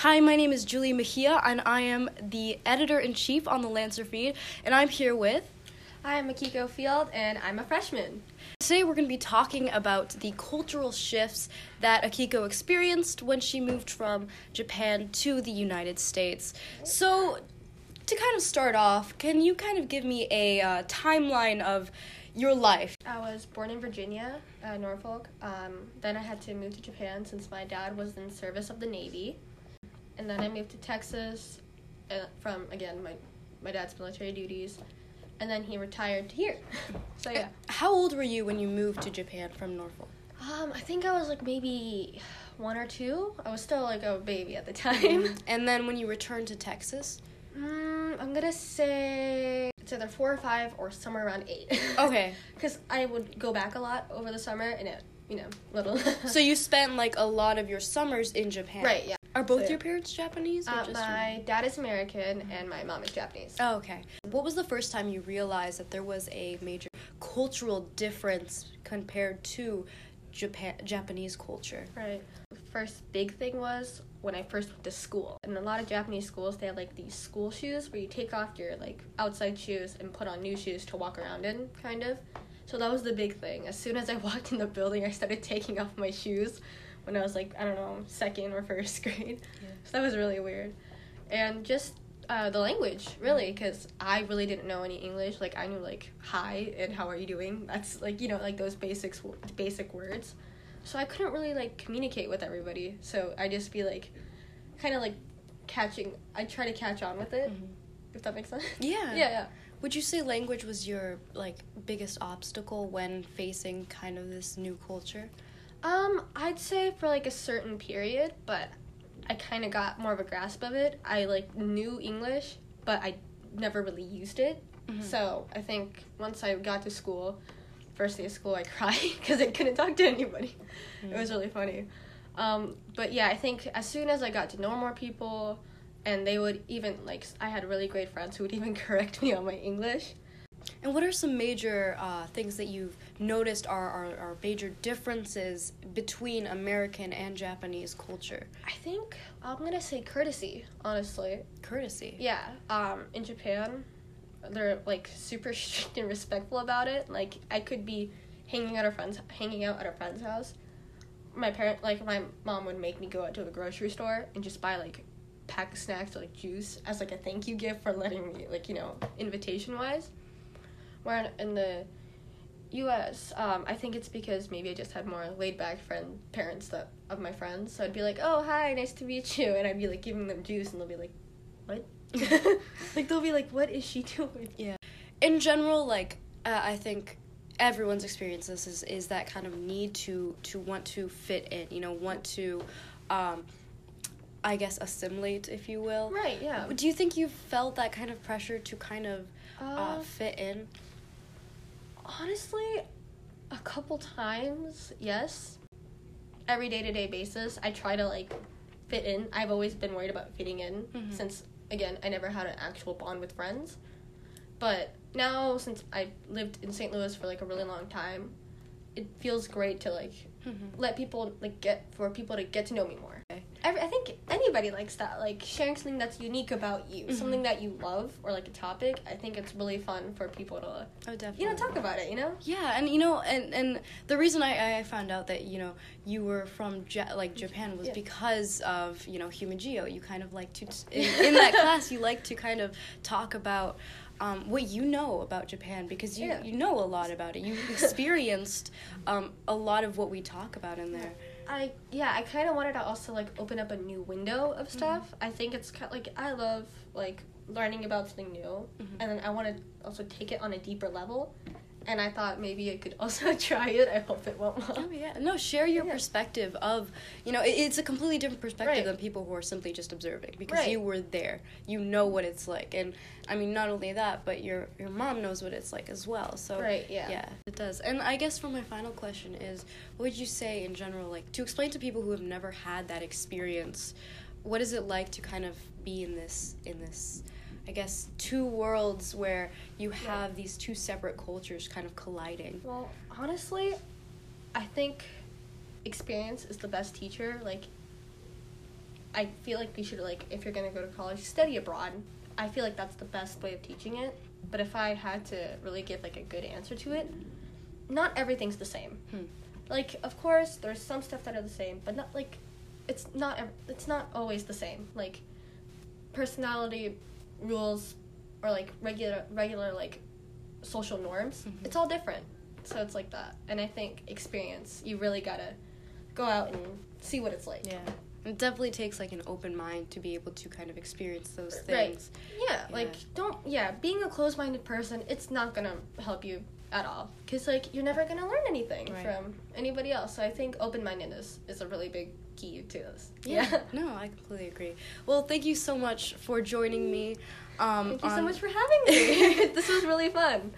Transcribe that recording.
Hi, my name is Julie Mejia, and I am the editor in chief on the Lancer feed, and I'm here with. Hi, I'm Akiko Field, and I'm a freshman. Today, we're going to be talking about the cultural shifts that Akiko experienced when she moved from Japan to the United States. So, to kind of start off, can you kind of give me a uh, timeline of your life? I was born in Virginia, uh, Norfolk. Um, then I had to move to Japan since my dad was in service of the Navy. And then I moved to Texas uh, from, again, my, my dad's military duties. And then he retired to here. so, yeah. How old were you when you moved to Japan from Norfolk? Um, I think I was like maybe one or two. I was still like a baby at the time. And then when you returned to Texas? Mm, I'm gonna say it's either four or five or somewhere around eight. Okay. Because I would go back a lot over the summer and it, you know, little. So you spent like a lot of your summers in Japan. right, yeah. Are both So, your parents Japanese or Uh, just my dad is American and my mom is Japanese. Oh, okay. What was the first time you realized that there was a major cultural difference compared to Japan Japanese culture? Right. First big thing was when I first went to school. In a lot of Japanese schools, they have like these school shoes where you take off your like outside shoes and put on new shoes to walk around in, kind of. So that was the big thing. As soon as I walked in the building, I started taking off my shoes when I was like, I don't know, second or first grade. Yeah. So that was really weird. And just uh, the language, really, because I really didn't know any English. Like, I knew like hi and how are you doing. That's like, you know, like those basics, basic words so I couldn't really like communicate with everybody. So I just be like, kind of like catching. I try to catch on with it, if that makes sense. Yeah. yeah, yeah. Would you say language was your like biggest obstacle when facing kind of this new culture? Um, I'd say for like a certain period, but I kind of got more of a grasp of it. I like knew English, but I never really used it. So I think once I got to school, first day of school, I cried because I couldn't talk to anybody. It was really funny. Um, but yeah, I think as soon as I got to know more people, and they would even like I had really great friends who would even correct me on my English. And what are some major uh, things that you've noticed are, are, are major differences between American and Japanese culture? I think I'm gonna say courtesy, honestly. Courtesy. Yeah, um, in Japan, they're like super strict and respectful about it. Like I could be hanging out a friend's hanging out at a friend's house. My parent, like my mom, would make me go out to the grocery store and just buy like pack of snacks or like juice as like a thank you gift for letting me like you know invitation wise. Where in the U.S., um, I think it's because maybe I just had more laid back friend parents that of my friends. So I'd be like, "Oh, hi, nice to meet you," and I'd be like giving them juice, and they'll be like, "What?" like they'll be like, "What is she doing?" Yeah. In general, like uh, I think everyone's experience this is is that kind of need to to want to fit in. You know, want to, um, I guess, assimilate, if you will. Right. Yeah. Do you think you felt that kind of pressure to kind of uh, Uh, fit in? Honestly, a couple times, yes. Every day to day basis, I try to like fit in. I've always been worried about fitting in Mhm. since again I never had an actual bond with friends. But now since I lived in St. Louis for like a really long time, it feels great to like Mhm. let people like get for people to get to know me more. Every, I think anybody likes that, like sharing something that's unique about you, Mhm. something that you love, or like a topic. I think it's really fun for people to, Oh, definitely. you know, talk about it. You know. Yeah, and you know, and and the reason I, I found out that you know you were from ja- like Japan was Yeah. because of you know Human Geo. You kind of like to in, in that class you like to kind of talk about um, what you know about Japan because you Yeah. you know a lot about it. You experienced um, a lot of what we talk about in there. I yeah, I kind of wanted to also like open up a new window of stuff. I think it's kind of, like I love like learning about something new, Mhm. and then I want to also take it on a deeper level. And I thought maybe I could also try it. I hope it went well. Oh yeah, no. Share your Yeah. perspective of, you know, it, it's a completely different perspective Right. than people who are simply just observing because Right. you were there, you know what it's like, and I mean, not only that, but your your mom knows what it's like as well. So Right, yeah. yeah, it does. And I guess for my final question is, what would you say in general, like to explain to people who have never had that experience, what is it like to kind of be in this in this I guess two worlds where you have these two separate cultures kind of colliding. Well, honestly, I think experience is the best teacher. Like, I feel like you should like if you're gonna go to college, study abroad. I feel like that's the best way of teaching it. But if I had to really give like a good answer to it, not everything's the same. Hmm. Like of course there's some stuff that are the same, but not like it's not it's not always the same. Like personality rules or like regular regular like social norms, Mhm. it's all different. So it's like that. And I think experience, you really gotta go out and see what it's like. Yeah. It definitely takes like an open mind to be able to kind of experience those things Right. things. Yeah, like don't yeah, being a closed-minded person, it's not to help you at all cuz like you're never going to learn anything Right. from anybody else. So I think open-mindedness is a really big key to this. Yeah. no, I completely agree. Well, thank you so much for joining me. Um, Thank you so much for having me. this was really fun.